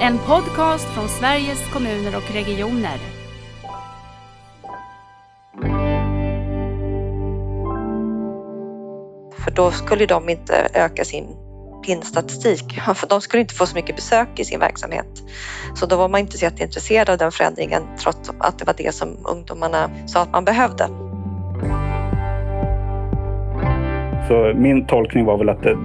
En podcast från Sveriges kommuner och regioner. För då skulle de inte öka sin PIN-statistik, för de skulle inte få så mycket besök i sin verksamhet. Så då var man inte så intresserad av den förändringen trots att det var det som ungdomarna sa att man behövde. Så min tolkning var väl att det,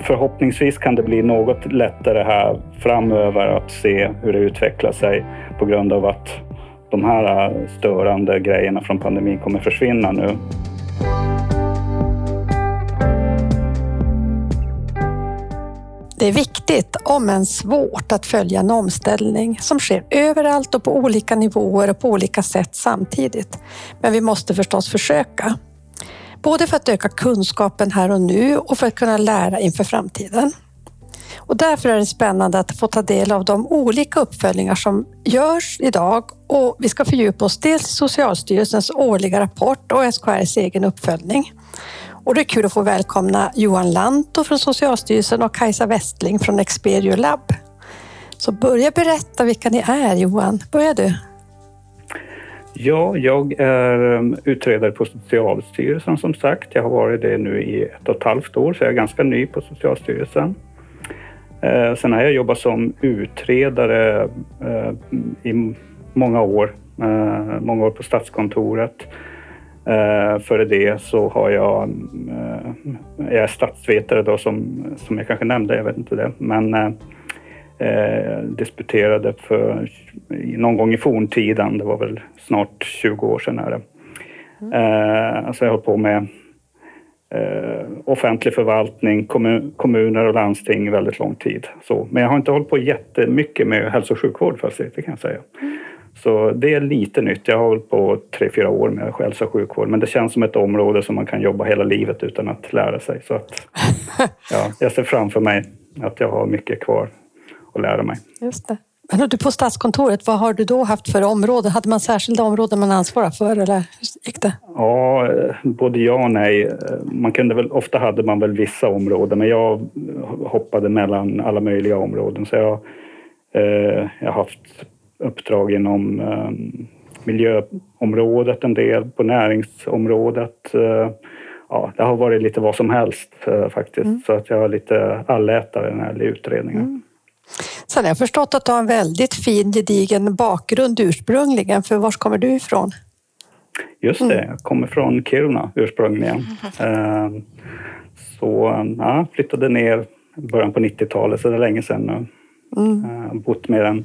förhoppningsvis kan det bli något lättare här framöver att se hur det utvecklar sig på grund av att de här störande grejerna från pandemin kommer försvinna nu. Det är viktigt, om än svårt, att följa en omställning som sker överallt och på olika nivåer och på olika sätt samtidigt. Men vi måste förstås försöka. Både för att öka kunskapen här och nu och för att kunna lära inför framtiden. Och därför är det spännande att få ta del av de olika uppföljningar som görs idag och vi ska fördjupa oss dels i Socialstyrelsens årliga rapport och SKRs egen uppföljning. Och det är kul att få välkomna Johan Lanto från Socialstyrelsen och Kajsa Westling från Experio Lab. Så börja berätta vilka ni är Johan. Börja du. Ja, jag är ehm, utredare på Socialstyrelsen som sagt. Jag har varit det nu i ett och ett halvt år, så jag är ganska ny på Socialstyrelsen. Eh, sen har jag jobbat som utredare eh, i många år, eh, många år på Statskontoret. Före det så har jag, jag är statsvetare då som, som jag kanske nämnde, jag vet inte det, men eh, disputerade för någon gång i forntiden. Det var väl snart 20 år sedan. Är det. Mm. Eh, alltså jag har hållit på med eh, offentlig förvaltning, kommun, kommuner och landsting väldigt lång tid. Så, men jag har inte hållit på jättemycket med hälso och sjukvård fast det kan jag säga. Mm. Så det är lite nytt. Jag har hållit på tre, fyra år med hälso och sjukvård, men det känns som ett område som man kan jobba hela livet utan att lära sig. Så att, ja, jag ser framför mig att jag har mycket kvar och lära mig. Just det. Men du på Statskontoret, vad har du då haft för områden? Hade man särskilda områden man ansvarade för eller hur gick det? Ja, både ja och nej. Man kunde väl, ofta hade man väl vissa områden men jag hoppade mellan alla möjliga områden. Så jag, eh, jag har haft uppdrag inom eh, miljöområdet en del, på näringsområdet. Eh, ja, det har varit lite vad som helst eh, faktiskt. Mm. Så att jag är lite allätare när det gäller utredningar. Mm. Sen har jag förstått att du har en väldigt fin gedigen bakgrund ursprungligen, för var kommer du ifrån? Just det, mm. jag kommer från Kiruna ursprungligen. Mm. Så ja, flyttade ner i början på 90-talet, så det är länge sedan nu. Mm. Har bott mer än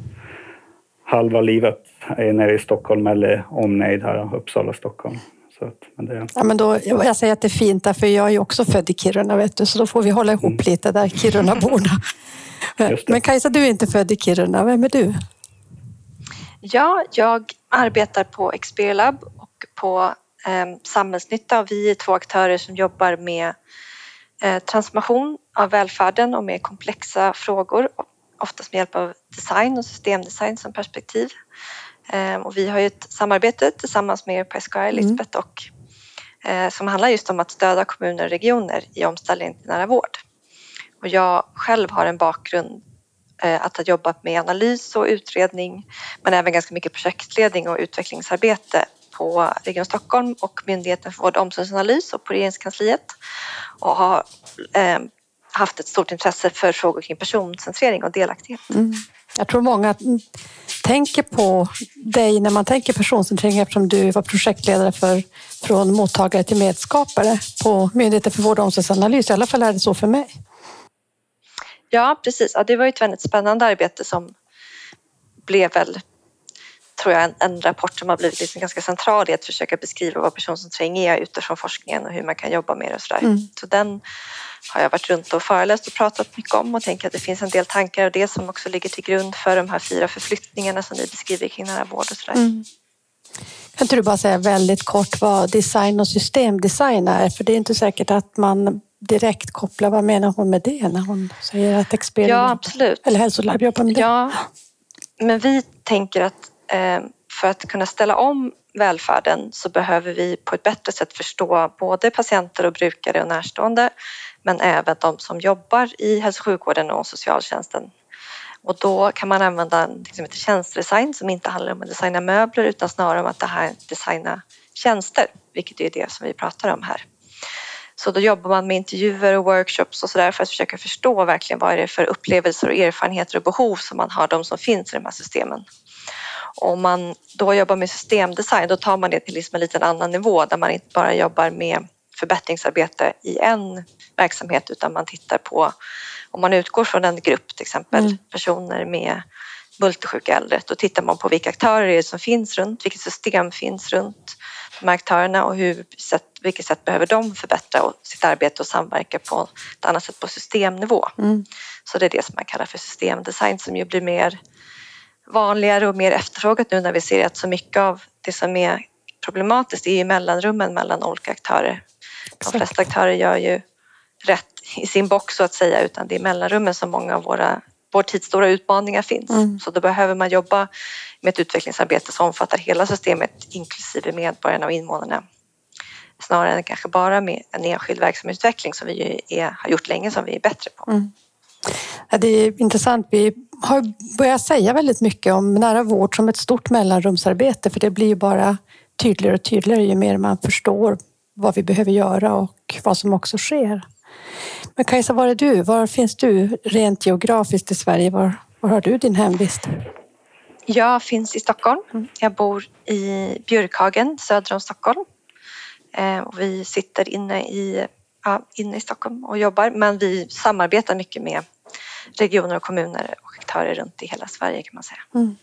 halva livet nere i Stockholm eller omnejd här, Uppsala, Stockholm. Så att, men det... ja, men då, jag säger att det är fint, för jag är också född i Kiruna, vet du, så då får vi hålla ihop mm. lite där, Kirunaborna. Men Kajsa, du är inte född i Kiruna. Vem är du? Ja, jag arbetar på Experiolab och på eh, Samhällsnytta. Vi är två aktörer som jobbar med eh, transformation av välfärden och med komplexa frågor, oftast med hjälp av design och systemdesign som perspektiv. Eh, och vi har ju ett samarbete tillsammans med SKR, mm. Lisbeth, mm. och, eh, som handlar just om att stödja kommuner och regioner i omställningen till nära vård. Och jag själv har en bakgrund eh, att ha jobbat med analys och utredning men även ganska mycket projektledning och utvecklingsarbete på Region Stockholm och Myndigheten för vård och omsorgsanalys och på Regeringskansliet och har eh, haft ett stort intresse för frågor kring personcentrering och delaktighet. Mm. Jag tror många tänker på dig när man tänker personcentrering eftersom du var projektledare för Från mottagare till medskapare på Myndigheten för vård och omsorgsanalys. I alla fall är det så för mig. Ja, precis. Ja, det var ett väldigt spännande arbete som blev väl, tror jag, en, en rapport som har blivit liksom ganska central i att försöka beskriva vad personcentrering är utifrån forskningen och hur man kan jobba med det och sådär. Mm. Så den har jag varit runt och föreläst och pratat mycket om och tänker att det finns en del tankar och det som också ligger till grund för de här fyra förflyttningarna som ni beskriver kring nära vård och sådär. Mm. Kan inte du bara säga väldigt kort vad design och systemdesign är? För det är inte säkert att man direkt koppla vad menar hon med det när hon säger att experiment ja, absolut. eller hälsolab jobbar med det? Ja, men vi tänker att Ehm, för att kunna ställa om välfärden så behöver vi på ett bättre sätt förstå både patienter och brukare och närstående men även de som jobbar i hälso och sjukvården och socialtjänsten. Och då kan man använda en som heter tjänstedesign som inte handlar om att designa möbler utan snarare om att det här designa tjänster, vilket är det som vi pratar om här. Så då jobbar man med intervjuer och workshops och sådär för att försöka förstå verkligen vad är det för upplevelser och erfarenheter och behov som man har, de som finns i de här systemen. Om man då jobbar med systemdesign då tar man det till liksom en liten annan nivå där man inte bara jobbar med förbättringsarbete i en verksamhet utan man tittar på om man utgår från en grupp till exempel mm. personer med multisjuka äldre då tittar man på vilka aktörer det är som finns runt, vilket system finns runt de här aktörerna och hur, vilket sätt behöver de förbättra sitt arbete och samverka på ett annat sätt på systemnivå. Mm. Så det är det som man kallar för systemdesign som ju blir mer vanligare och mer efterfrågat nu när vi ser att så mycket av det som är problematiskt är i mellanrummen mellan olika aktörer. De flesta aktörer gör ju rätt i sin box så att säga utan det är mellanrummen som många av våra vår tids stora utmaningar finns. Mm. Så då behöver man jobba med ett utvecklingsarbete som omfattar hela systemet inklusive medborgarna och invånarna. Snarare än kanske bara med en enskild verksamhetsutveckling som vi är, har gjort länge som vi är bättre på. Mm. Ja, det är intressant. Vi har börjat säga väldigt mycket om nära vård som ett stort mellanrumsarbete för det blir ju bara tydligare och tydligare ju mer man förstår vad vi behöver göra och vad som också sker. Men Kajsa, var är du? Var finns du rent geografiskt i Sverige? Var, var har du din hemvist? Jag finns i Stockholm. Mm. Jag bor i Björkhagen söder om Stockholm. Eh, och vi sitter inne i, inne i Stockholm och jobbar men vi samarbetar mycket med regioner och kommuner och aktörer runt i hela Sverige kan man säga. Mm.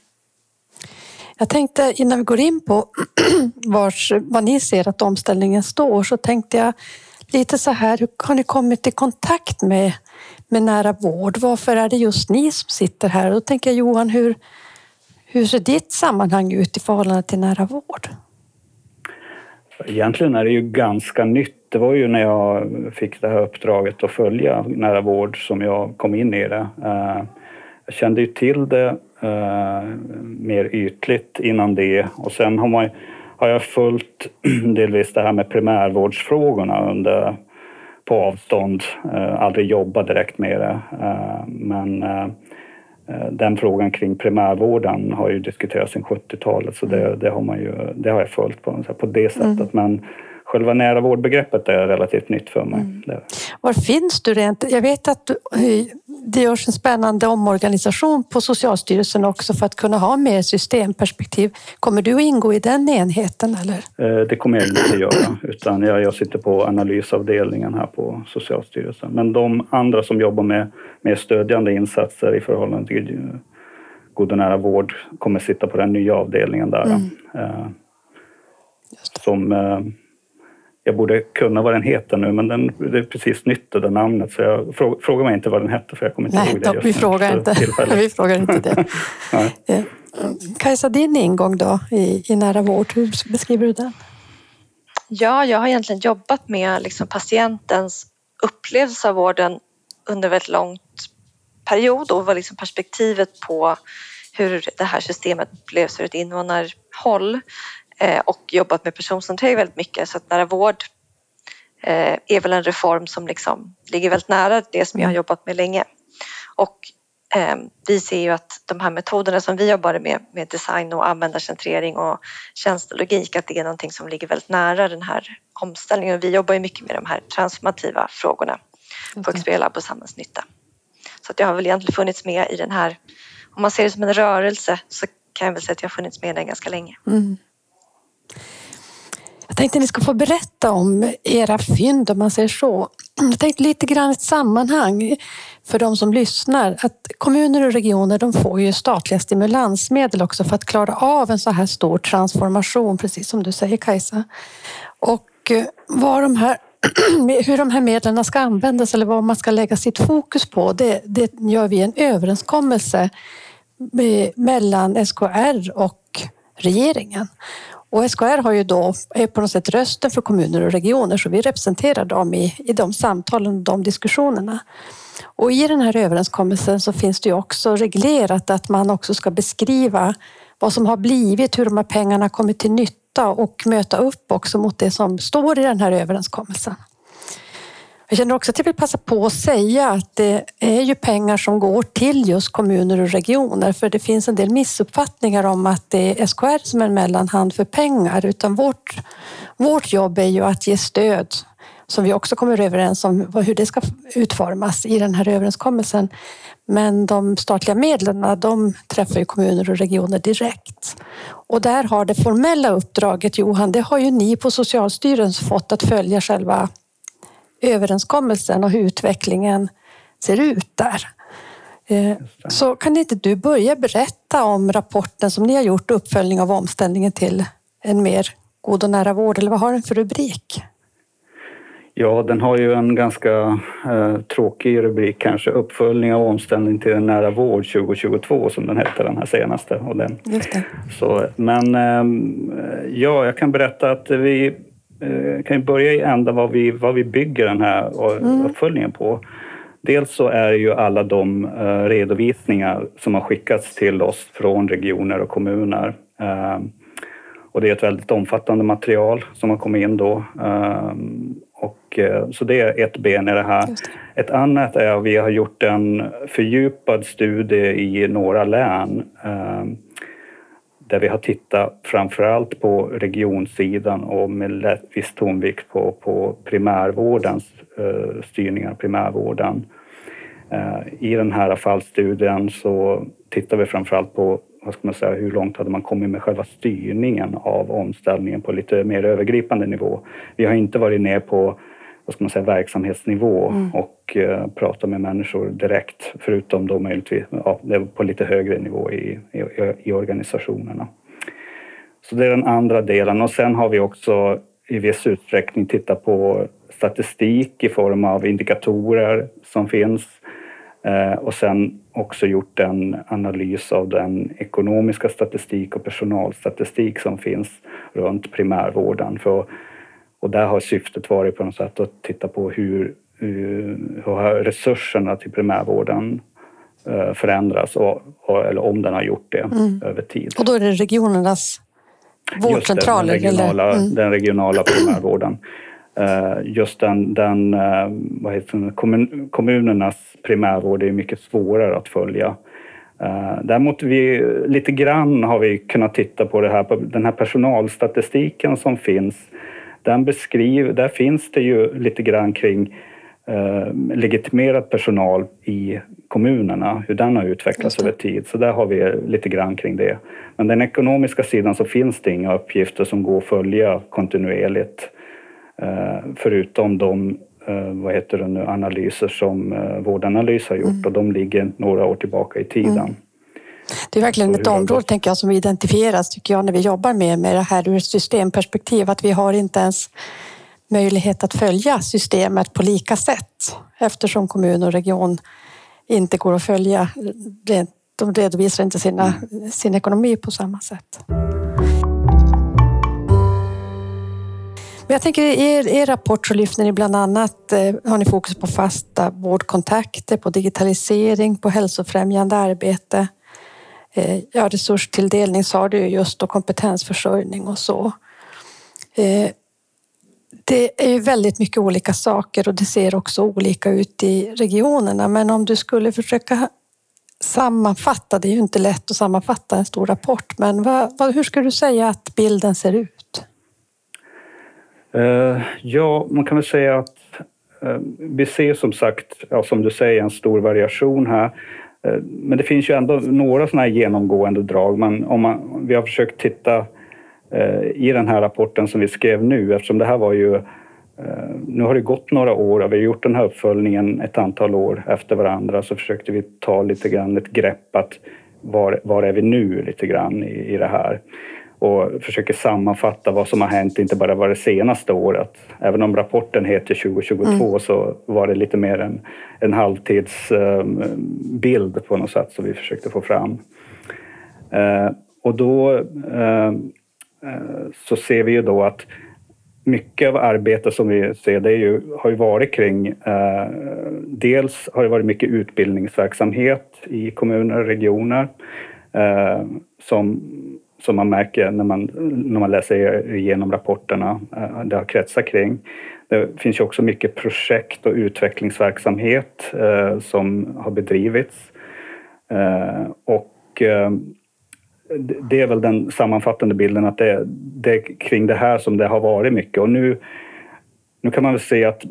Jag tänkte innan vi går in på vars, vad ni ser att omställningen står så tänkte jag lite så här, hur har ni kommit i kontakt med, med nära vård? Varför är det just ni som sitter här? Då tänker jag Johan, hur, hur ser ditt sammanhang ut i förhållande till nära vård? Egentligen är det ju ganska nytt. Det var ju när jag fick det här uppdraget att följa nära vård som jag kom in i det. Eh, jag kände ju till det eh, mer ytligt innan det och sen har man har jag följt delvis det här med primärvårdsfrågorna under, på avstånd. Eh, aldrig jobbat direkt med det. Men den frågan kring primärvården har ju diskuterats sedan 70-talet så det, det, har, man ju, det har jag följt på, på det sättet. Mm. Men själva nära vårdbegreppet är relativt nytt för mig. Mm. Var finns du rent? Jag vet att det görs en spännande omorganisation på Socialstyrelsen också för att kunna ha mer systemperspektiv. Kommer du att ingå i den enheten? Eller? Eh, det kommer jag inte göra, utan jag, jag sitter på analysavdelningen här på Socialstyrelsen. Men de andra som jobbar med, med stödjande insatser i förhållande till god och nära vård kommer sitta på den nya avdelningen där. Mm. Eh, som eh, jag borde kunna vad den heter nu, men den, det är precis nytt det namnet. Så jag fråga, fråga mig inte vad den hette, för jag kommer inte Nej, ihåg det. Nej, vi, frågar inte. vi frågar inte det. ja. Kajsa, din ingång då i, i nära vård, hur beskriver du den? Ja, jag har egentligen jobbat med liksom patientens upplevelse av vården under väldigt lång period och vad liksom perspektivet på hur det här systemet upplevs ur ett invånarhåll. Eh, och jobbat med personcentrering väldigt mycket så att nära vård eh, är väl en reform som liksom ligger väldigt nära det som jag har mm. jobbat med länge. Och eh, vi ser ju att de här metoderna som vi jobbar med, med design och användarcentrering och tjänstelogik, att det är någonting som ligger väldigt nära den här omställningen. Vi jobbar ju mycket med de här transformativa frågorna på XP-labb och samhällsnytta. Så att jag har väl egentligen funnits med i den här, om man ser det som en rörelse så kan jag väl säga att jag har funnits med i den ganska länge. Mm. Jag tänkte att ni ska få berätta om era fynd om man säger så. Jag tänkte lite grann ett sammanhang för de som lyssnar. Att kommuner och regioner de får ju statliga stimulansmedel också för att klara av en så här stor transformation, precis som du säger Kajsa. Och var vad de här, hur de här medlen ska användas eller vad man ska lägga sitt fokus på, det, det gör vi en överenskommelse med, mellan SKR och regeringen. Och SKR har ju då, är på något sätt rösten för kommuner och regioner så vi representerar dem i, i de samtalen och de diskussionerna. Och i den här överenskommelsen så finns det ju också reglerat att man också ska beskriva vad som har blivit, hur de här pengarna kommit till nytta och möta upp också mot det som står i den här överenskommelsen. Jag känner också att jag vill passa på att säga att det är ju pengar som går till just kommuner och regioner, för det finns en del missuppfattningar om att det är SKR som är en mellanhand för pengar, utan vårt, vårt jobb är ju att ge stöd som vi också kommer överens om hur det ska utformas i den här överenskommelsen. Men de statliga medlen, de träffar ju kommuner och regioner direkt. Och där har det formella uppdraget, Johan, det har ju ni på Socialstyrelsen fått att följa själva överenskommelsen och hur utvecklingen ser ut där. Eh, så kan inte du börja berätta om rapporten som ni har gjort, uppföljning av omställningen till en mer god och nära vård, eller vad har den för rubrik? Ja, den har ju en ganska eh, tråkig rubrik kanske. Uppföljning av omställning till en nära vård 2022 som den hette, den här senaste. Och den. Så, men eh, ja, jag kan berätta att vi eh, kan börja i ända vad vi, vad vi bygger den här mm. uppföljningen på. Dels så är det ju alla de eh, redovisningar som har skickats till oss från regioner och kommuner. Eh, och det är ett väldigt omfattande material som har kommit in då. Och, så det är ett ben i det här. Det. Ett annat är att vi har gjort en fördjupad studie i några län där vi har tittat framför allt på regionsidan och med viss tonvikt på, på primärvårdens eh, styrning av primärvården. Eh, I den här fallstudien så tittar vi framför allt på vad ska man säga, hur långt hade man kommit med själva styrningen av omställningen på lite mer övergripande nivå. Vi har inte varit ner på vad ska man säga, verksamhetsnivå mm. och uh, prata med människor direkt, förutom då möjligtvis ja, på lite högre nivå i, i, i organisationerna. Så det är den andra delen och sen har vi också i viss utsträckning tittat på statistik i form av indikatorer som finns Eh, och sen också gjort en analys av den ekonomiska statistik och personalstatistik som finns runt primärvården. För, och där har syftet varit på något sätt att titta på hur, hur, hur resurserna till primärvården eh, förändras och, eller om den har gjort det mm. över tid. Och då är det regionernas vårdcentraler? Just det, den regionala, mm. den regionala primärvården. Eh, just den, den eh, vad heter det, kommun, kommunernas primärvård är mycket svårare att följa. Eh, däremot vi, lite grann har vi kunnat titta på det här, på den här personalstatistiken som finns. Den beskriver, där finns det ju lite grann kring eh, legitimerad personal i kommunerna, hur den har utvecklats över tid. Så där har vi lite grann kring det. Men den ekonomiska sidan så finns det inga uppgifter som går att följa kontinuerligt. Eh, förutom de eh, vad heter det nu, analyser som eh, Vårdanalys har gjort mm. och de ligger några år tillbaka i tiden. Mm. Det är verkligen ett område tänker jag, som identifieras tycker jag, när vi jobbar med, med det här ur ett systemperspektiv. Att vi har inte ens möjlighet att följa systemet på lika sätt eftersom kommun och region inte går att följa. De redovisar inte sina, mm. sin ekonomi på samma sätt. Men jag tänker i er, er rapport så lyfter ni bland annat, eh, har ni fokus på fasta vårdkontakter, på digitalisering, på hälsofrämjande arbete. Eh, ja, resurstilldelning sa du just och kompetensförsörjning och så. Eh, det är ju väldigt mycket olika saker och det ser också olika ut i regionerna. Men om du skulle försöka sammanfatta, det är ju inte lätt att sammanfatta en stor rapport, men vad, vad, hur skulle du säga att bilden ser ut? Eh, ja, man kan väl säga att vi ser som sagt, ja, som du säger, en stor variation här. Eh, men det finns ju ändå några sådana här genomgående drag. Man, om man, vi har försökt titta eh, i den här rapporten som vi skrev nu, eftersom det här var ju eh, nu har det gått några år och vi har gjort den här uppföljningen ett antal år efter varandra så försökte vi ta lite grann ett grepp att var, var är vi nu lite grann i, i det här och försöker sammanfatta vad som har hänt, inte bara var det senaste året. Även om rapporten heter 2022 mm. så var det lite mer en, en halvtidsbild på något sätt som vi försökte få fram. Eh, och då eh, eh, så ser vi ju då att mycket av arbetet som vi ser det ju, har ju varit kring eh, dels har det varit mycket utbildningsverksamhet i kommuner och regioner eh, som som man märker när man, när man läser igenom rapporterna. Eh, det har kretsat kring. Det finns ju också mycket projekt och utvecklingsverksamhet eh, som har bedrivits. Eh, och det är väl den sammanfattande bilden att det, det är kring det här som det har varit mycket. Och nu, nu kan man väl se att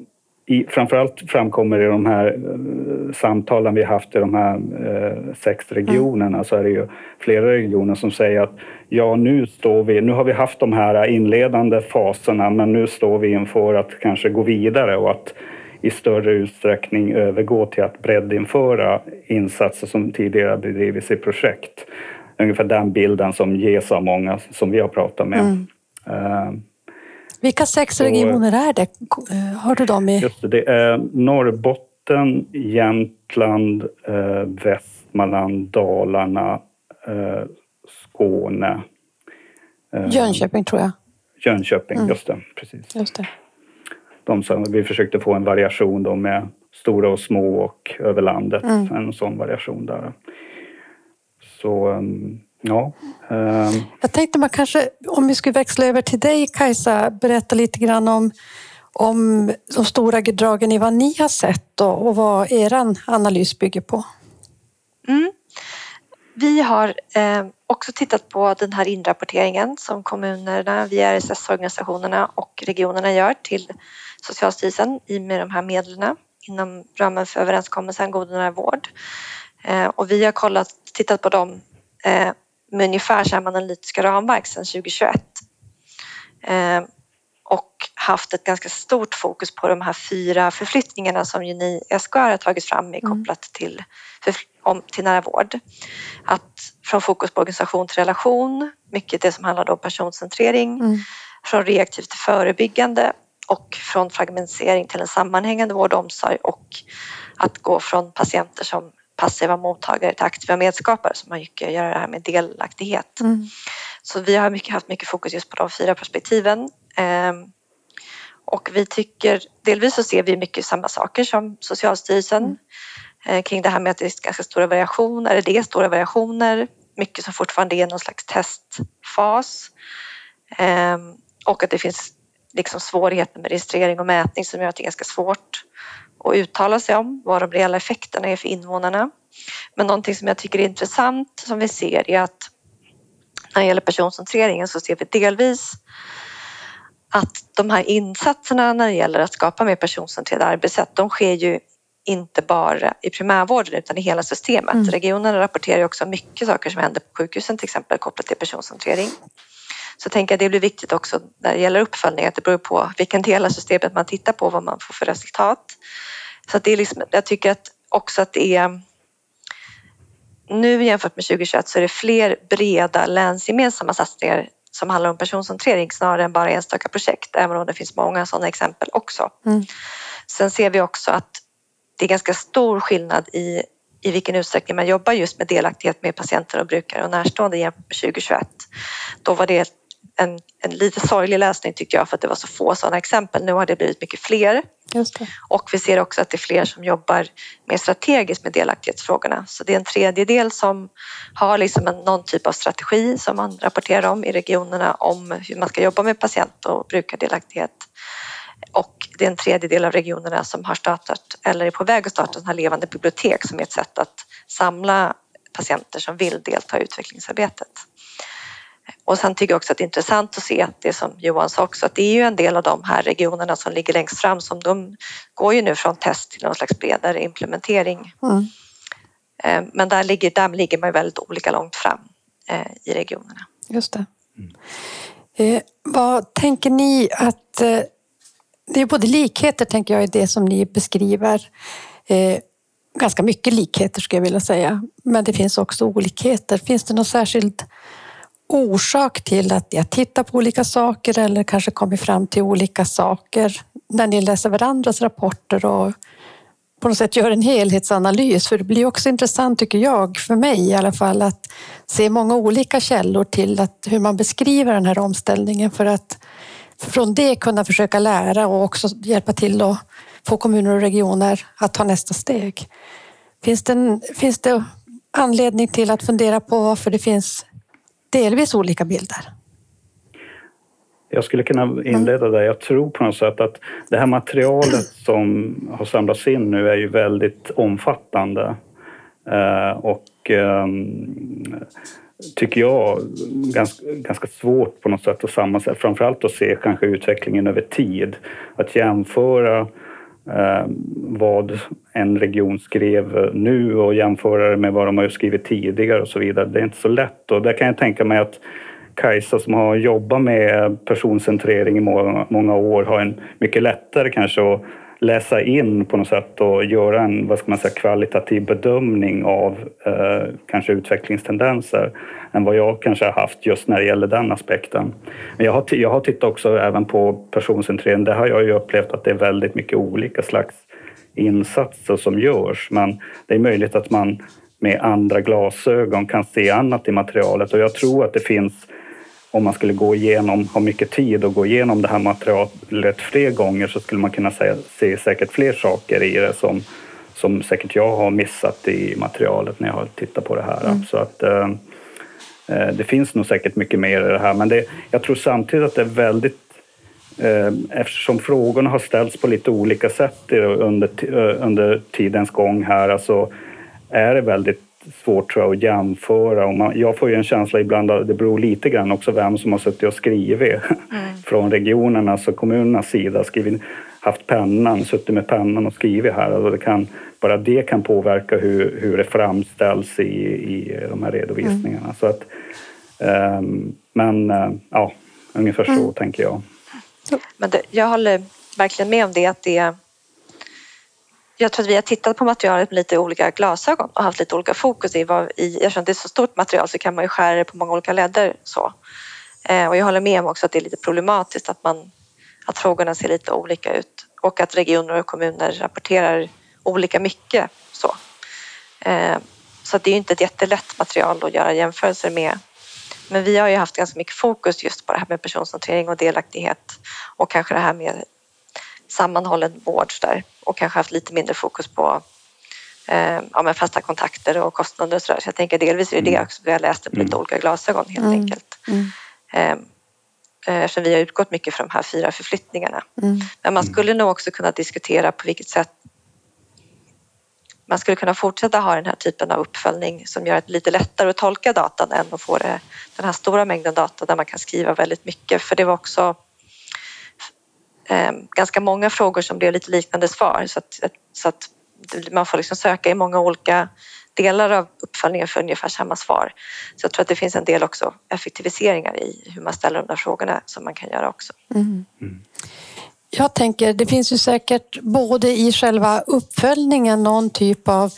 i, framförallt framkommer i de här uh, samtalen vi haft i de här uh, sex regionerna mm. så är det ju flera regioner som säger att ja, nu står vi, nu har vi haft de här inledande faserna men nu står vi inför att kanske gå vidare och att i större utsträckning övergå till att breddinföra insatser som tidigare bedrivits i projekt. Ungefär den bilden som ges av många som vi har pratat med. Mm. Uh, vilka sex regioner är det? Eh, har du dem i? Just det, det är Norrbotten, Jämtland, eh, Västmanland, Dalarna, eh, Skåne. Jönköping tror jag. Jönköping, mm. just det. Precis. Just det. De vi försökte få en variation då med stora och små och över landet. Mm. En sån variation där. Så ehm, Ja. Um... Jag tänkte man kanske, om vi skulle växla över till dig Kajsa, berätta lite grann om, om de stora dragen i vad ni har sett och, och vad er analys bygger på. Mm. Vi har eh, också tittat på den här inrapporteringen som kommunerna via RSS-organisationerna och regionerna gör till Socialstyrelsen i med de här medlen inom ramen för överenskommelsen God och nära vård. Eh, och vi har kollat, tittat på dem eh, med ungefär samma analytiska ramverk sedan 2021 eh, och haft ett ganska stort fokus på de här fyra förflyttningarna som ju ni SKR har tagit fram med mm. kopplat till, om, till nära vård. Att från fokus på organisation till relation, mycket det som handlar om personcentrering, mm. från reaktivt till förebyggande och från fragmentisering till en sammanhängande vård och omsorg och att gå från patienter som passiva mottagare till aktiva medskapare som har mycket att göra det här med delaktighet. Mm. Så vi har mycket, haft mycket fokus just på de fyra perspektiven. Ehm, och vi tycker, delvis så ser vi mycket samma saker som Socialstyrelsen mm. Eh, kring det här med att det är ganska stora variationer, eller det är stora variationer, mycket som fortfarande är någon slags testfas ehm, och att det finns liksom svårigheter med registrering och mätning som gör att det är ganska svårt och uttala sig om vad de reella effekterna är för invånarna. Men någonting som jag tycker är intressant som vi ser är att när det gäller personcentreringen så ser vi delvis att de här insatserna när det gäller att skapa mer personcentrerade arbetssätt, de sker ju inte bara i primärvården utan i hela systemet. Mm. Regionerna rapporterar också mycket saker som händer på sjukhusen till exempel kopplat till personcentrering. Så tänker jag det blir viktigt också när det gäller uppföljning att det beror på vilken del av systemet man tittar på vad man får för resultat. Så det är liksom, jag tycker att också att det är nu jämfört med 2021 så är det fler breda länsgemensamma satsningar som handlar om personcentrering snarare än bara enstaka projekt, även om det finns många sådana exempel också. Mm. Sen ser vi också att det är ganska stor skillnad i, i vilken utsträckning man jobbar just med delaktighet med patienter och brukare och närstående jämfört med 2021. Då var det en, en lite sorglig läsning tycker jag för att det var så få sådana exempel. Nu har det blivit mycket fler. Och vi ser också att det är fler som jobbar mer strategiskt med delaktighetsfrågorna. Så det är en tredjedel som har liksom en, någon typ av strategi som man rapporterar om i regionerna om hur man ska jobba med patient och brukardelaktighet. Och det är en tredjedel av regionerna som har startat eller är på väg att starta sådana här levande bibliotek som är ett sätt att samla patienter som vill delta i utvecklingsarbetet. Och sen tycker jag också att det är intressant att se det som Johan sa också, att det är ju en del av de här regionerna som ligger längst fram som de går ju nu från test till någon slags bredare implementering. Mm. Eh, men där ligger, där ligger man väldigt olika långt fram eh, i regionerna. Just det. Mm. Eh, vad tänker ni att eh, det är både likheter tänker jag i det som ni beskriver. Eh, ganska mycket likheter skulle jag vilja säga. Men det finns också olikheter. Finns det något särskilt orsak till att jag tittar på olika saker eller kanske kommer fram till olika saker när ni läser varandras rapporter och på något sätt gör en helhetsanalys. För det blir också intressant, tycker jag, för mig i alla fall, att se många olika källor till att, hur man beskriver den här omställningen för att från det kunna försöka lära och också hjälpa till att få kommuner och regioner att ta nästa steg. Finns det, en, finns det anledning till att fundera på varför det finns delvis olika bilder? Jag skulle kunna inleda där. Jag tror på något sätt att det här materialet som har samlats in nu är ju väldigt omfattande. Eh, och ehm, tycker jag, ganska, ganska svårt på något sätt att sammansätta. Framförallt att se kanske utvecklingen över tid. Att jämföra Eh, vad en region skrev nu och jämföra det med vad de har skrivit tidigare och så vidare. Det är inte så lätt och där kan jag tänka mig att Kajsa som har jobbat med personcentrering i många, år har en mycket lättare kanske att läsa in på något sätt och göra en vad ska man säga, kvalitativ bedömning av eh, kanske utvecklingstendenser än vad jag kanske har haft just när det gäller den aspekten. Men jag har, jag har tittat också även på personcentrering. Där har jag ju upplevt att det är väldigt mycket olika slags insatser som görs. Men det är möjligt att man med andra glasögon kan se annat i materialet och jag tror att det finns om man skulle gå igenom, ha mycket tid och gå igenom det här materialet fler gånger så skulle man kunna se, se säkert fler saker i det som, som säkert jag har missat i materialet när jag har tittat på det här. Mm. Så att, eh, eh, det finns nog säkert mycket mer i det här men det, jag tror samtidigt att det är väldigt eh, Eftersom frågorna har ställts på lite olika sätt under, eh, under tidens gång här, alltså är det väldigt svårt tror jag, att jämföra. Och man, jag får ju en känsla ibland att det beror lite grann också vem som har suttit och skrivit mm. från regionernas och kommunernas sida. Skrivit, haft pennan, suttit med pennan och skrivit här. Alltså det kan, bara det kan påverka hur, hur det framställs i, i de här redovisningarna. Mm. Så att, um, men uh, ja, ungefär mm. så tänker jag. Men det, jag håller verkligen med om det att det jag tror att vi har tittat på materialet med lite olika glasögon och haft lite olika fokus i vad i, eftersom det är så stort material så kan man ju skära det på många olika ledder så. Eh, och jag håller med om också att det är lite problematiskt att man att frågorna ser lite olika ut och att regioner och kommuner rapporterar olika mycket så. Eh, så det är ju inte ett jättelätt material att göra jämförelser med. Men vi har ju haft ganska mycket fokus just på det här med personcentrering och delaktighet och kanske det här med sammanhållen vård där och kanske haft lite mindre fokus på eh, ja, men fasta kontakter och kostnader och så där. Så jag tänker delvis är det mm. också, vi har läst det på lite mm. olika glasögon helt mm. enkelt. Mm. Eh, eftersom vi har utgått mycket från de här fyra förflyttningarna. Mm. Men man skulle nog också kunna diskutera på vilket sätt man skulle kunna fortsätta ha den här typen av uppföljning som gör det lite lättare att tolka datan än att få det, den här stora mängden data där man kan skriva väldigt mycket. För det var också eh, ganska många frågor som blev lite liknande svar så att, så att man får liksom söka i många olika delar av uppföljningen för ungefär samma svar. Så jag tror att det finns en del också effektiviseringar i hur man ställer de där frågorna som man kan göra också. Mm. Mm. Jag tänker, det finns ju säkert både i själva uppföljningen någon typ av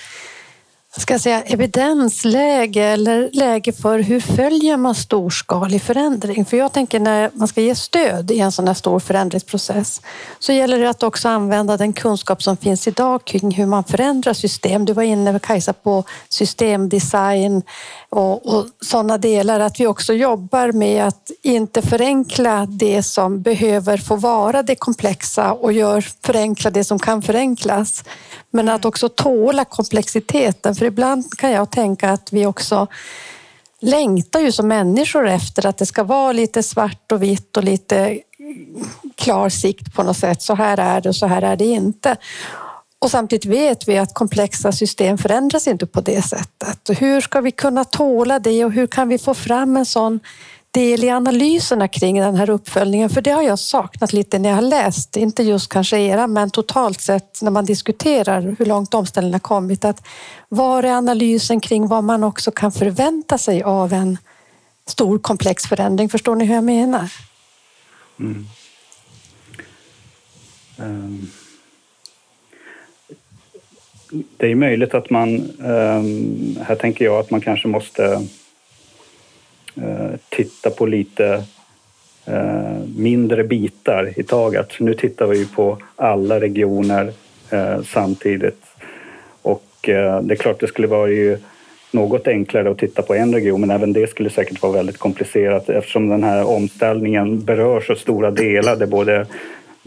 ska jag säga, evidensläge eller läge för hur följer man storskalig förändring? För jag tänker när man ska ge stöd i en sån här stor förändringsprocess så gäller det att också använda den kunskap som finns idag kring hur man förändrar system. Du var inne Kajsa på systemdesign och, och sådana delar. Att vi också jobbar med att inte förenkla det som behöver få vara det komplexa och gör förenkla det som kan förenklas. Men att också tåla komplexiteten. För ibland kan jag tänka att vi också längtar ju som människor efter att det ska vara lite svart och vitt och lite klar sikt på något sätt. Så här är det och så här är det inte. Och samtidigt vet vi att komplexa system förändras inte på det sättet. Hur ska vi kunna tåla det och hur kan vi få fram en sån del i analyserna kring den här uppföljningen? För det har jag saknat lite när jag har läst, inte just kanske era, men totalt sett när man diskuterar hur långt omställningen har kommit. Att var är analysen kring vad man också kan förvänta sig av en stor komplex förändring? Förstår ni hur jag menar? Mm. Um det är möjligt att man, ehm, här tänker jag att man kanske måste eh, titta på lite eh, mindre bitar i taget. Nu tittar vi på alla regioner eh, samtidigt och det är klart det skulle vara ju något enklare att titta på en region men även det skulle säkert vara väldigt komplicerat eftersom den här omställningen berör så stora delar. Det både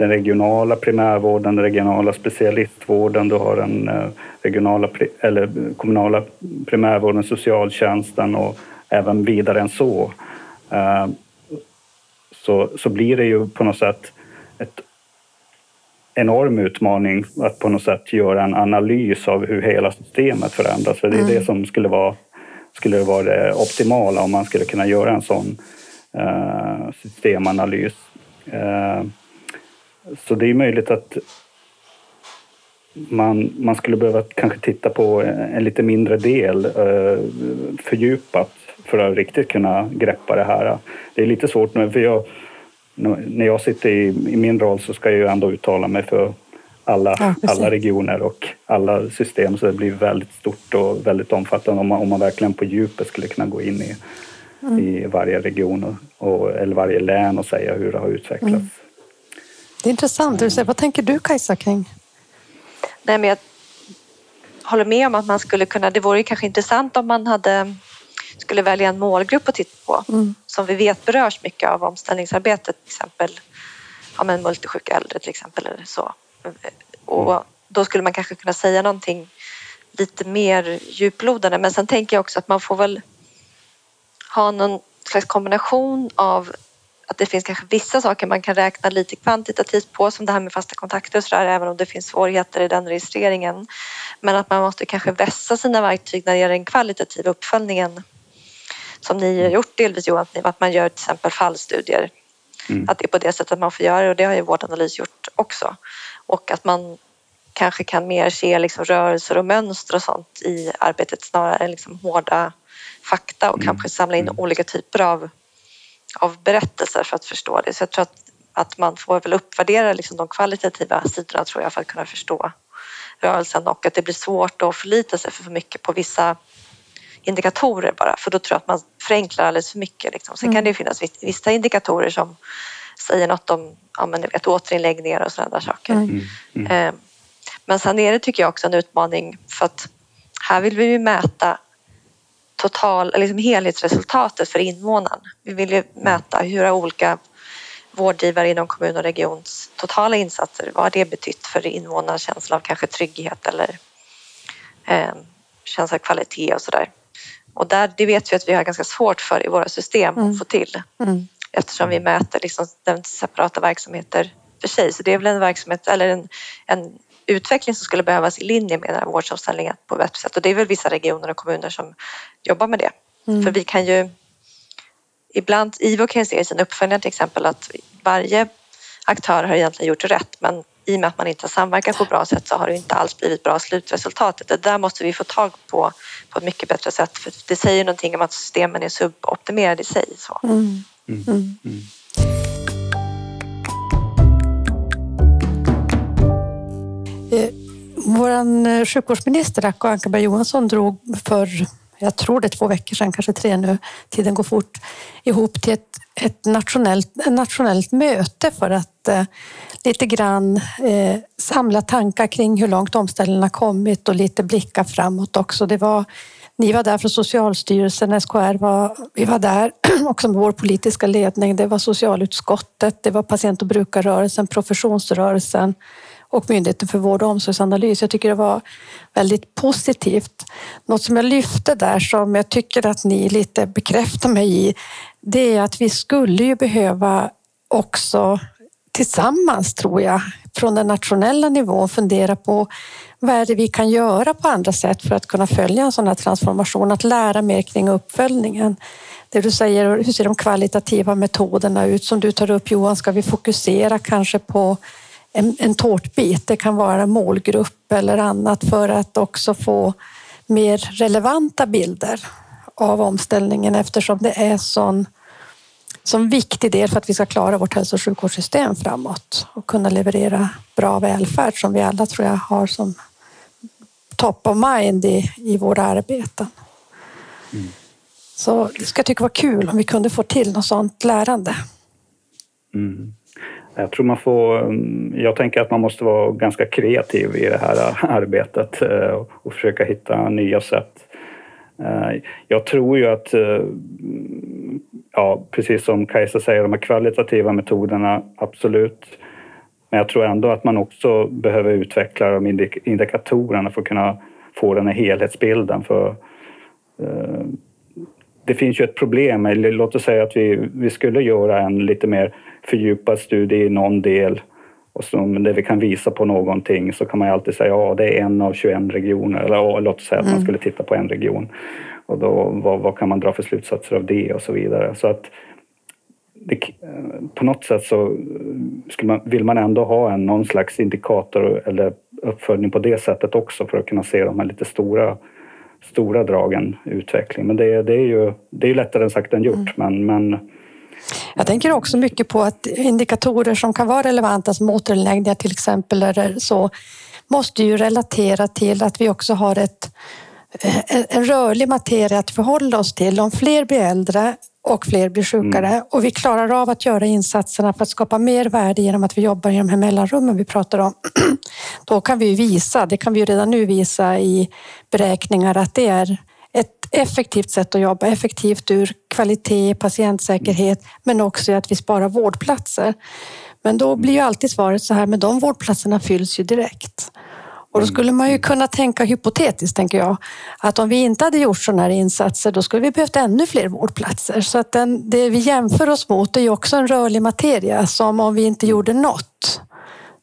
den regionala primärvården, den regionala specialistvården, du har den eh, regionala eller kommunala primärvården, socialtjänsten och även vidare än så. Eh, så, så blir det ju på något sätt ett enorm utmaning att på något sätt göra en analys av hur hela systemet förändras. För det är mm. det som skulle vara, skulle vara det optimala om man skulle kunna göra en sån uh, systemanalys. Så det är möjligt att man, man skulle behöva kanske titta på en lite mindre del uh, fördjupat för att riktigt kunna greppa det här. Det är lite svårt nu, för jag, när jag sitter i, i min roll så ska jag ju ändå uttala mig för alla, ja, alla regioner och alla system så det blir väldigt stort och väldigt omfattande om man, om man verkligen på djupet skulle kunna gå in i, mm. i varje region och, och, eller varje län och säga hur det har utvecklats. Mm. Det är intressant. Mm. Vad tänker du Kajsa kring? Nej, men jag håller med om att man skulle kunna, det vore kanske intressant om man hade skulle välja en målgrupp att titta på mm. som vi vet berörs mycket av omställningsarbetet, till exempel ja, men multisjuka äldre till exempel. Eller så. Och då skulle man kanske kunna säga någonting lite mer djuplodande. Men sen tänker jag också att man får väl ha någon slags kombination av att det finns kanske vissa saker man kan räkna lite kvantitativt på som det här med fasta kontakter och sådär även om det finns svårigheter i den registreringen. Men att man måste kanske vässa sina verktyg när det gäller den kvalitativa uppföljningen som ni har gjort delvis Johan, att man gör till exempel fallstudier. Mm. Att det är på det sättet man får göra det och det har ju Vårdanalys gjort också. Och att man kanske kan mer se liksom rörelser och mönster och sånt i arbetet snarare än liksom hårda fakta och mm. kanske samla in mm. olika typer av, av berättelser för att förstå det. Så jag tror att, att man får väl uppvärdera liksom de kvalitativa sidorna tror jag för att kunna förstå rörelsen och att det blir svårt att förlita sig för mycket på vissa indikatorer bara för då tror jag att man förenklar alldeles för mycket. Liksom. Sen mm. kan det finnas vissa indikatorer som säger något om ja, men vet, återinläggningar och sådana där saker. Mm. Mm. mm. Eh, men sen är det tycker jag också en utmaning för att här vill vi ju mäta total, liksom helhetsresultatet för invånaren. Vi vill ju mäta hur olika vårdgivare inom kommun och regions totala insatser, vad har det betytt för invånarnas känsla av kanske trygghet eller eh, känsla av kvalitet och sådär. Och där, det vet vi att vi har ganska svårt för i våra system mm. att få till mm. eftersom vi mäter liksom den separata verksamheter för sig. Så det är väl en verksamhet eller en, en utveckling som skulle behövas i linje med den här vårdomställningen på ett sätt. Och det är väl vissa regioner och kommuner som jobbar med det. Mm. För vi kan ju ibland, IVO kan ju se i sina uppföljningar till exempel att varje aktör har egentligen gjort rätt men i och med att man inte har samverkat på ett bra sätt så har det inte alls blivit bra slutresultatet. Det där måste vi få tag på på ett mycket bättre sätt för det säger någonting om att systemen är suboptimerade i sig. Så. Mm. Mm. Vår eh, sjukvårdsminister Acko Ankarberg Johansson drog för, jag tror det är två veckor sedan, kanske tre nu, tiden går fort, ihop till ett, ett nationellt, ett nationellt möte för att eh, lite grann eh, samla tankar kring hur långt omställningen har kommit och lite blicka framåt också. Det var, ni var där från Socialstyrelsen, SKR var, vi var där också med vår politiska ledning. Det var socialutskottet, det var patient och brukarrörelsen, professionsrörelsen och Myndigheten för vård och omsorgsanalys. Jag tycker det var väldigt positivt. Något som jag lyfte där som jag tycker att ni lite bekräftar mig i, det är att vi skulle ju behöva också tillsammans, tror jag, från den nationella nivån fundera på vad är det vi kan göra på andra sätt för att kunna följa en sån här transformation, att lära mer kring uppföljningen. Det du säger, hur ser de kvalitativa metoderna ut? Som du tar upp Johan, ska vi fokusera kanske på en, en tårtbit? Det kan vara målgrupp eller annat för att också få mer relevanta bilder av omställningen eftersom det är sån som viktig del för att vi ska klara vårt hälso och sjukvårdssystem framåt och kunna leverera bra välfärd som vi alla tror jag har som top of mind i, i våra arbeten. Mm. Så det ska jag tycka var kul om vi kunde få till något sådant lärande. Mm. Jag tror man får, mm, jag tänker att man måste vara ganska kreativ i det här äh, arbetet eh, och försöka hitta nya sätt. Eh, jag tror ju att eh, ja, precis som Kajsa säger, de här kvalitativa metoderna, absolut. Men jag tror ändå att man också behöver utveckla de indik indikatorerna för att kunna få den här helhetsbilden. För, det finns ju ett problem. Eller låt oss säga att vi, vi skulle göra en lite mer fördjupad studie i någon del och som, där vi kan visa på någonting så kan man ju alltid säga ja, det är en av 21 regioner. Eller låt oss säga att man mm. skulle titta på en region. Och då, vad, vad, kan man dra för slutsatser av det och så vidare. Så att det, på något sätt så man, vill man ändå ha en, någon slags indikator eller uppföljning på det sättet också för att kunna se de här lite stora, stora dragen i utveckling. Men det, det är ju det är lättare sagt än gjort. Mm. Men, men jag tänker också mycket på att indikatorer som kan vara relevanta som återläggningar till exempel eller så måste ju relatera till att vi också har ett, en rörlig materia att förhålla oss till. Om fler blir äldre och fler blir sjukare mm. och vi klarar av att göra insatserna för att skapa mer värde genom att vi jobbar i de här mellanrummen vi pratar om. Då kan vi visa, det kan vi redan nu visa i beräkningar att det är ett effektivt sätt att jobba, effektivt ur kvalitet, patientsäkerhet, men också att vi sparar vårdplatser. Men då blir ju alltid svaret så här, men de vårdplatserna fylls ju direkt. Och då skulle man ju kunna tänka hypotetiskt, tänker jag, att om vi inte hade gjort sådana här insatser, då skulle vi behövt ännu fler vårdplatser. Så att den, det vi jämför oss mot är ju också en rörlig materia som om vi inte gjorde något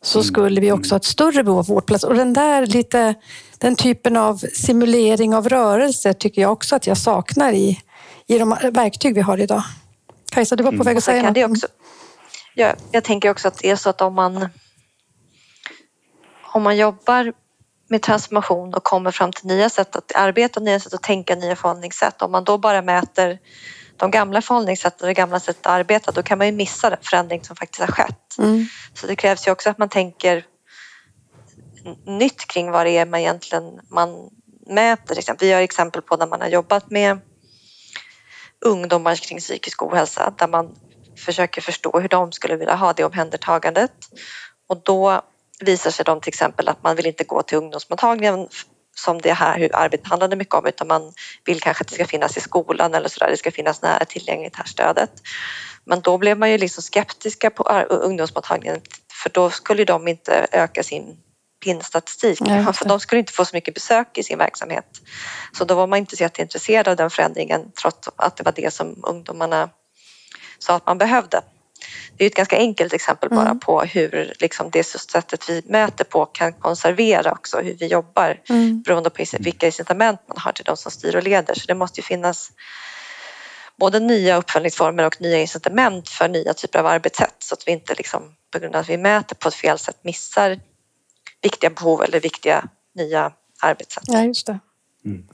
så skulle vi också ha ett större behov av vårdplatser. Och den där lite den typen av simulering av rörelse tycker jag också att jag saknar i, i de verktyg vi har idag. Kajsa, du var på väg att säga något. Också, ja, jag tänker också att det är så att om man om man jobbar med transformation och kommer fram till nya sätt att arbeta, nya sätt att tänka, nya förhållningssätt. Om man då bara mäter de gamla förhållningssätten och det gamla sättet att arbeta, då kan man ju missa den förändring som faktiskt har skett. Mm. Så det krävs ju också att man tänker nytt kring vad det är man egentligen man mäter. Vi har exempel på när man har jobbat med ungdomar kring psykisk ohälsa där man försöker förstå hur de skulle vilja ha det omhändertagandet. Och då visar sig de till exempel att man vill inte gå till ungdomsmottagningen som det här hur arbetet handlade mycket om utan man vill kanske att det ska finnas i skolan eller så där. Det ska finnas nära tillgängligt här stödet. Men då blev man ju liksom skeptiska på ungdomsmottagningen för då skulle de inte öka sin PIN-statistik. Ja, för de skulle inte få så mycket besök i sin verksamhet. Så då var man inte så jätteintresserad av den förändringen trots att det var det som ungdomarna sa att man behövde. Det är ett ganska enkelt exempel bara mm. på hur liksom det sättet vi mäter på kan konservera också hur vi jobbar mm. beroende på vilka incitament man har till de som styr och leder. Så det måste ju finnas både nya uppföljningsformer och nya incitament för nya typer av arbetssätt så att vi inte liksom, på grund av att vi mäter på ett fel sätt missar viktiga behov eller viktiga nya arbetssätt. Ja, just det. Mm.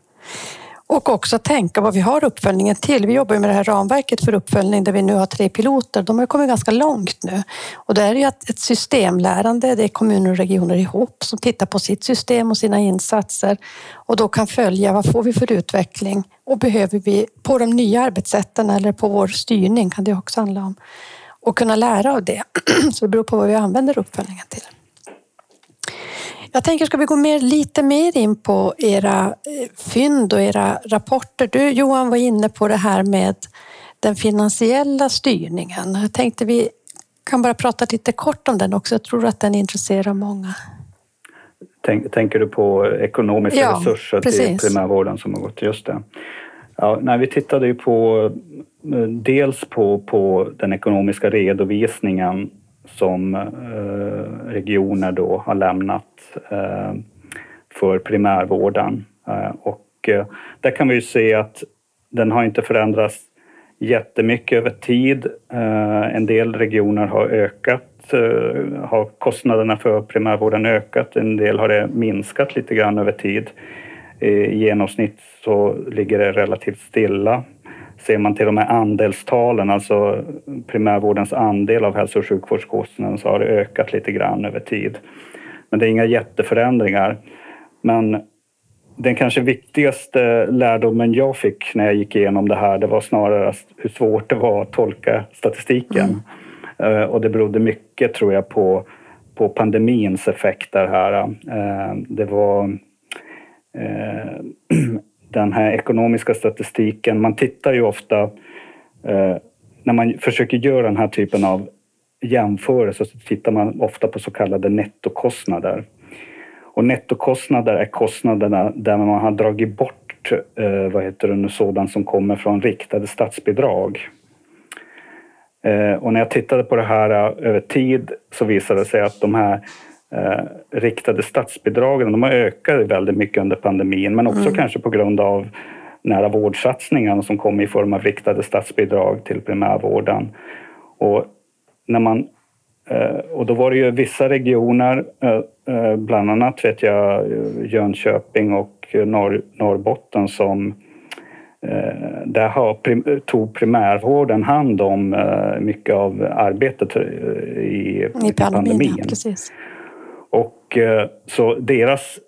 Och också tänka vad vi har uppföljningen till. Vi jobbar med det här ramverket för uppföljning där vi nu har tre piloter. De har kommit ganska långt nu. Och det är ju ett systemlärande. Det är kommuner och regioner ihop som tittar på sitt system och sina insatser och då kan följa vad får vi för utveckling och behöver vi på de nya arbetssätten eller på vår styrning kan det också handla om och kunna lära av det. Så det beror på vad vi använder uppföljningen till. Jag tänker, ska vi gå mer, lite mer in på era eh, fynd och era rapporter? Du Johan var inne på det här med den finansiella styrningen. Jag tänkte vi kan bara prata lite kort om den också. Jag tror att den intresserar många. Tänk, tänker du på ekonomiska ja, resurser precis. till primärvården som har gått? Just det. Ja, nej, vi tittade ju på eh, dels på, på den ekonomiska redovisningen som eh, regioner då har lämnat eh, för primärvården. Eh, och där kan vi ju se att den har inte förändrats jättemycket över tid. En del regioner har ökat, har kostnaderna för primärvården ökat, en del har det minskat lite grann över tid. I genomsnitt så ligger det relativt stilla ser man till de här andelstalen, alltså primärvårdens andel av hälso och sjukvårdskostnaden, så har det ökat lite grann över tid. Men det är inga jätteförändringar. Men den kanske viktigaste lärdomen jag fick när jag gick igenom det här, det var snarare hur svårt det var att tolka statistiken. Mm. Och det berodde mycket, tror jag, på, på pandemins effekter här. Eh, det var eh, den här ekonomiska statistiken. Man tittar ju ofta, eh, när man försöker göra den här typen av jämförelser så tittar man ofta på så kallade nettokostnader. Och nettokostnader är kostnaderna där man har dragit bort eh, vad heter det sådant som kommer från riktade statsbidrag. Eh, och när jag tittade på det här eh, över tid så visade det sig att de här eh, riktade statsbidragen de har ökat väldigt mycket under pandemin men också mm. kanske på grund av nära vårdsatsningarna som kom i form av riktade statsbidrag till primärvården. Och, när man, eh, och då var det ju vissa regioner, eh, eh, bland annat vet jag Jönköping och Norr, Norrbotten som där har, tog primärvården hand om mycket av arbetet i, I pandemin. pandemin. Ja, och så deras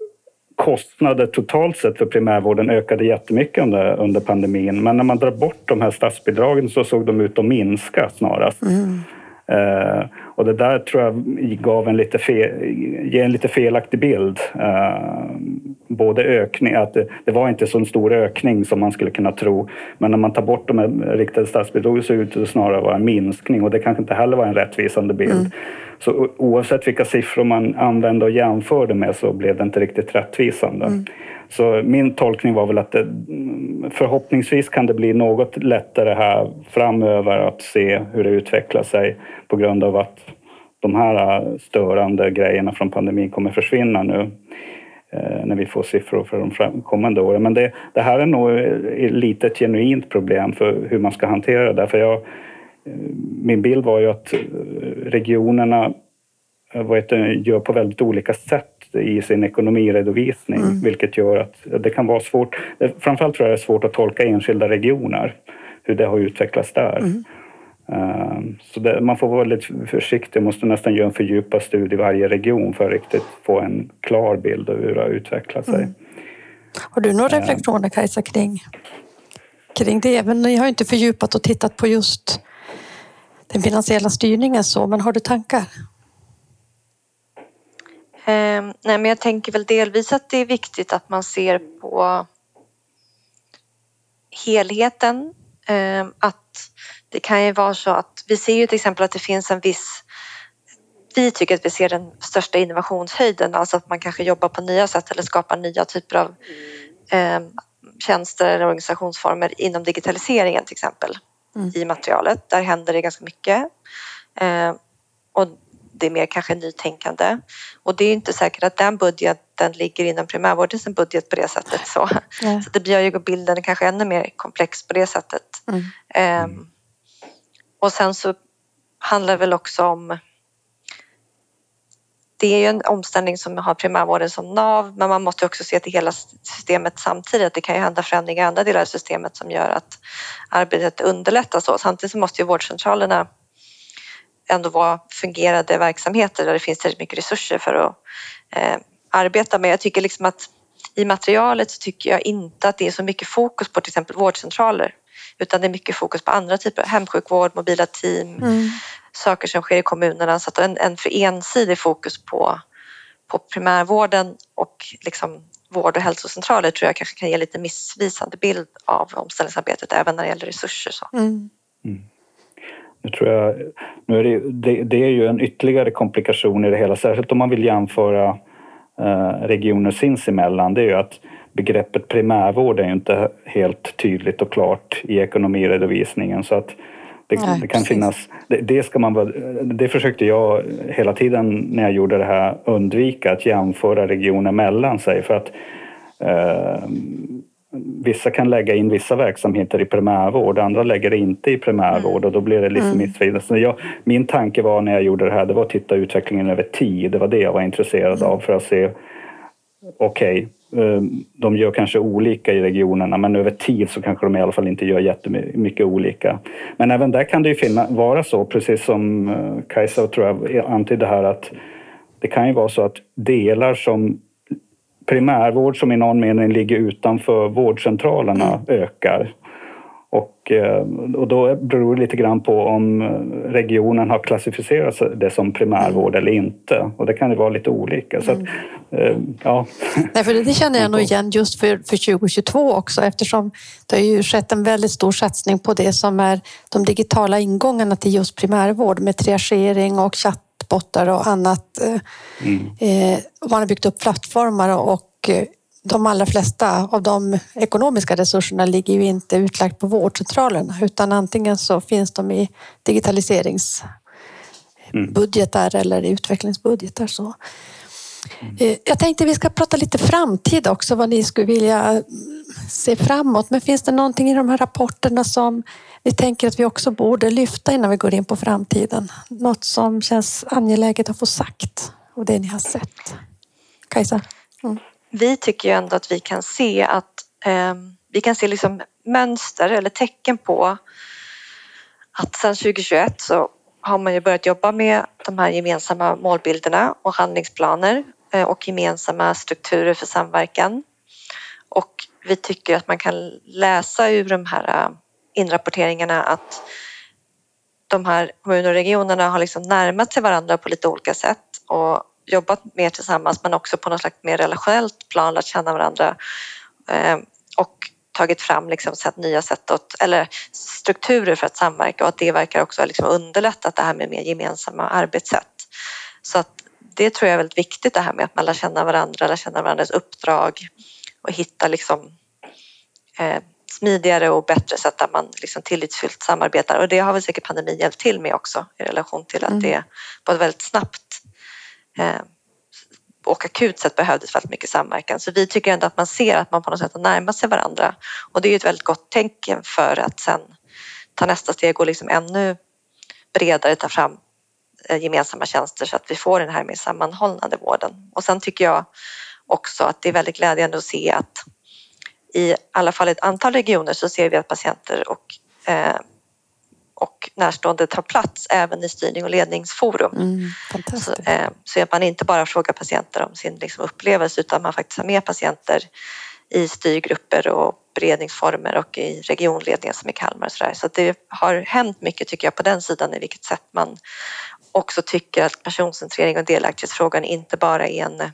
kostnader totalt sett för primärvården ökade jättemycket under, under pandemin. Men när man drar bort de här statsbidragen så såg de ut att minska snarast. Mm. Uh, och det där tror jag gav en lite, fel, ger en lite felaktig bild. Uh, både ökning, att det, det, var inte så en stor ökning som man skulle kunna tro. Men när man tar bort de här riktade statsbidragen så ut det snarare vara en minskning och det kanske inte heller var en rättvisande bild. Mm. Så oavsett vilka siffror man använde och jämförde med så blev det inte riktigt rättvisande. Mm. Så min tolkning var väl att det, förhoppningsvis kan det bli något lättare här framöver att se hur det utvecklar sig på grund av att de här störande grejerna från pandemin kommer försvinna nu när vi får siffror för de kommande åren. Men det, det här är nog lite ett genuint problem för hur man ska hantera det. För jag, min bild var ju att eh, regionerna eh, vad heter, gör på väldigt olika sätt i sin ekonomiredovisning, mm. vilket gör att det kan vara svårt. Eh, framförallt tror jag det är svårt att tolka enskilda regioner, hur det har utvecklats där. Mm. Så det, man får vara lite försiktig, måste nästan göra en fördjupad studie i varje region för att riktigt få en klar bild av hur det har utvecklat sig. Mm. Har du några reflektioner Kajsa kring, kring det? Men ni har inte fördjupat och tittat på just den finansiella styrningen så, men har du tankar? Eh, nej, men jag tänker väl delvis att det är viktigt att man ser på helheten. Eh, att det kan ju vara så att vi ser ju till exempel att det finns en viss vi tycker att vi ser den största innovationshöjden, alltså att man kanske jobbar på nya sätt eller skapar nya typer av eh, tjänster eller organisationsformer inom digitaliseringen till exempel mm. i materialet. Där händer det ganska mycket. Eh, och det är mer kanske nytänkande. Och det är inte säkert att den budgeten ligger inom primärvårdens budget på det sättet. Så, mm. så det gör ju bilden kanske ännu mer komplex på det sättet. Mm. Eh, och sen så handlar det väl också om det är ju en omställning som har primärvården som nav men man måste också se till hela systemet samtidigt. Det kan ju hända förändringar i andra delar av systemet som gör att arbetet underlättas. Samtidigt så måste ju vårdcentralerna ändå vara fungerande verksamheter där det finns tillräckligt mycket resurser för att eh, arbeta med. Jag tycker liksom att i materialet så tycker jag inte att det är så mycket fokus på till exempel vårdcentraler utan det är mycket fokus på andra typer av hemsjukvård, mobila team, mm saker som sker i kommunerna. Så att en, en för ensidig fokus på, på primärvården och liksom vård och hälsocentraler tror jag kanske kan ge lite missvisande bild av omställningsarbetet även när det gäller resurser. Så. Mm. Mm. Nu tror jag, nu är det, det, det, är ju en ytterligare komplikation i det hela, särskilt om man vill jämföra eh, regioner sinsemellan. Det är ju att begreppet primärvård är ju inte helt tydligt och klart i ekonomiredovisningen. Så att det, Nej, det kan finnas, det, det, ska man, det försökte jag hela tiden när jag gjorde det här undvika, att jämföra regioner mellan sig. För att eh, Vissa kan lägga in vissa verksamheter i primärvård, andra lägger det inte i primärvård mm. och då blir det liksom mm. missvisande. min tanke var när jag gjorde det här, det var att titta utvecklingen över tid. Det var det jag var intresserad mm. av för att se, okej, okay, de gör kanske olika i regionerna men över tid så kanske de i alla fall inte gör jättemycket olika. Men även där kan det ju finna, vara så, precis som eh, Kajsa tror jag antydde här, att det kan ju vara så att delar som primärvård som i någon mening ligger utanför vårdcentralerna mm. ökar. Och, eh, och då beror det lite grann på om regionen har klassificerat det som primärvård eller inte. Och det kan ju vara lite olika. Så att, mm. eh, ja. Nej, för det känner jag nog igen just för, för 2022 också eftersom det har ju skett en väldigt stor satsning på det som är de digitala ingångarna till just primärvård med triagering och chatt chatbottar och annat. Mm. Eh, man har byggt upp plattformar och de allra flesta av de ekonomiska resurserna ligger ju inte utlagt på vårdcentralerna utan antingen så finns de i digitaliseringsbudgetar eller i utvecklingsbudgetar. Så. Eh, Jag tänkte vi ska prata lite framtid också, vad ni skulle vilja mm, se framåt. Men finns det någonting i de här rapporterna som ni tänker att vi också borde lyfta innan vi går in på framtiden? Något som känns angeläget att få sagt och det ni har sett? Kajsa? Vi tycker ju ändå att vi kan se att eh, vi kan se liksom mönster eller tecken på att sedan 2021 så har man ju börjat jobba med de här gemensamma målbilderna och handlingsplaner eh, och gemensamma strukturer för samverkan. Och vi tycker att man kan läsa ur de här eh, inrapporteringarna att de här kommunerna och regionerna har liksom närmat sig varandra på lite olika sätt och jobbat mer tillsammans men också på något slags mer relationellt plan lärt känna varandra eh, och tagit fram liksom sätt, nya sätt att, eller strukturer för att samverka och att det verkar också ha liksom underlättat det här med mer gemensamma arbetssätt. Så att det tror jag är väldigt viktigt det här med att man lär känna varandra, lär känna varandras uppdrag och hitta liksom eh, smidigare och bättre sätt där man liksom tillitsfullt samarbetar och det har väl säkert pandemin hjälpt till med också i relation till att Mm. det ett väldigt snabbt Eh, och akut sett behövdes väldigt mycket samverkan. Så vi tycker ändå att man ser att man på något sätt har närmat sig varandra och det är ju ett väldigt gott tecken för att sen ta nästa steg och liksom ännu bredare ta fram eh, gemensamma tjänster så att vi får den här mer sammanhållande vården. Och sen tycker jag också att det är väldigt glädjande att se att i alla fall ett antal regioner så ser vi att patienter och, eh, och närstående tar plats även i styrning och ledningsforum. Mm, Så, eh, så att man inte bara frågar patienter om sin liksom, upplevelse utan man faktiskt har med patienter i styrgrupper och beredningsformer och i regionledningen som i Kalmar. och Så, där. så det har hänt mycket tycker jag på den sidan i vilket sätt man också tycker att personcentrering och delaktighetsfrågan inte bara är en eh,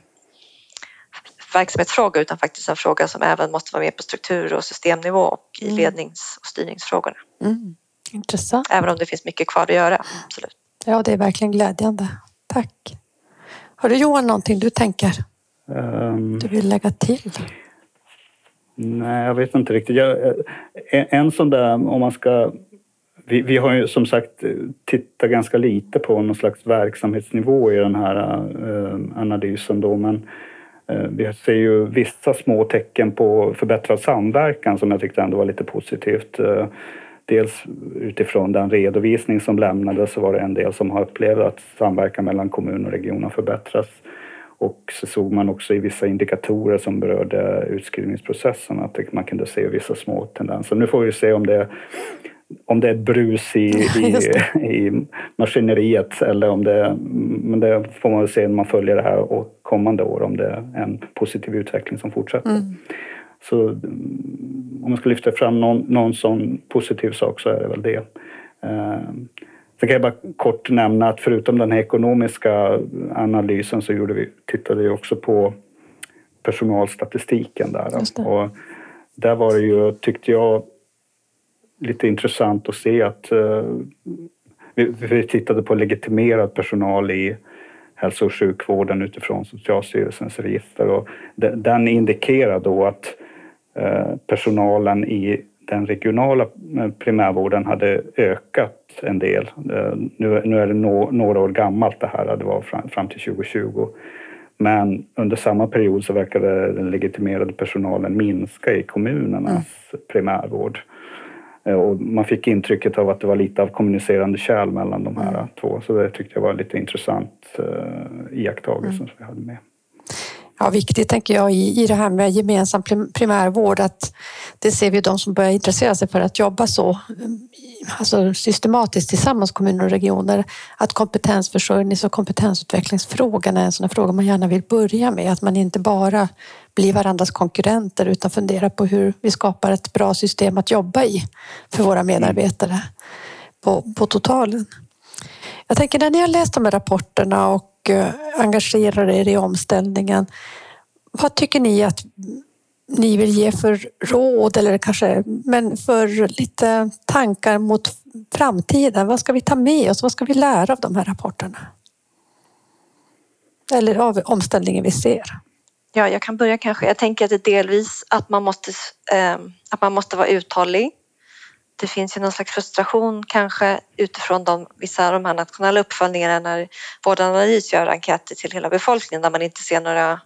verksamhetsfråga utan faktiskt en fråga som även måste vara med på struktur och systemnivå och i Mm. lednings och styrningsfrågorna. Mm, intressant. Även om det finns mycket kvar att göra, absolut. Ja, det är verkligen glädjande. Tack. Har du Johan någonting du tänker Ehm, du vill lägga till? Nej, jag vet inte riktigt. Jag, en, en sån där, om man ska... Vi, vi har ju som sagt tittat ganska lite på någon slags verksamhetsnivå i den här eh, analysen då, men eh, vi ser ju vissa små tecken på förbättrad samverkan som jag tyckte ändå var lite positivt. Eh, dels utifrån den redovisning som lämnades så var det en del som har upplevt att samverkan mellan kommun och region har förbättrats. Och så såg man också i vissa indikatorer som berörde utskrivningsprocessen att man kunde se vissa små tendenser. Nu får vi se om det, om det är brus i, i, i maskineriet eller om det... Men det får man väl se när man följer det här och kommande år om det är en positiv utveckling som fortsätter. Mm. Så mm, om man ska lyfta fram någon, någon sån positiv sak så är det väl det. Eh, Sen kan jag bara kort nämna att förutom den här ekonomiska analysen så gjorde vi, tittade vi också på personalstatistiken där. Och där var det ju, tyckte jag, lite intressant att se att eh, vi, vi tittade på legitimerad personal i hälso och sjukvården utifrån Socialstyrelsens register och de- den indikerar då att personalen i den regionala eh, primärvården hade ökat en del. Eh, Nu, nu är det nå- några år gammalt det här, det var fram, fram till 2020. Men under samma period så verkade den legitimerade personalen minska i kommunernas primärvård. Eh, Och man fick intrycket av att det var lite av kommunicerande kärl mellan de här två. Så det tyckte jag var lite intressant iakttagelse som vi hade med. Ja, viktigt tänker jag i, i det här med gemensam primärvård att det ser vi de som börjar intressera sig för att jobba så mm, alltså systematiskt tillsammans kommuner och regioner att kompetensförsörjnings och kompetensutvecklingsfrågan är en sån här fråga man gärna vill börja med. Att man inte bara blir varandras konkurrenter utan funderar på hur vi skapar ett bra system att jobba i för våra medarbetare på, på totalen. Jag tänker när ni har läst de här rapporterna och och eh, engagerar er i omställningen, vad tycker ni att ni vill ge för råd eller kanske men för lite tankar mot framtiden? Vad ska vi ta med oss? Vad ska vi lära av de här rapporterna? Eller av omställningen vi ser? Ja, jag kan börja kanske. Jag tänker att det är delvis att man måste, eh, att man måste vara uthållig. Det finns ju någon slags frustration kanske utifrån de, vissa av de här nationella uppföljningarna när Vårdanalys gör enkäter till hela befolkningen där man inte ser några,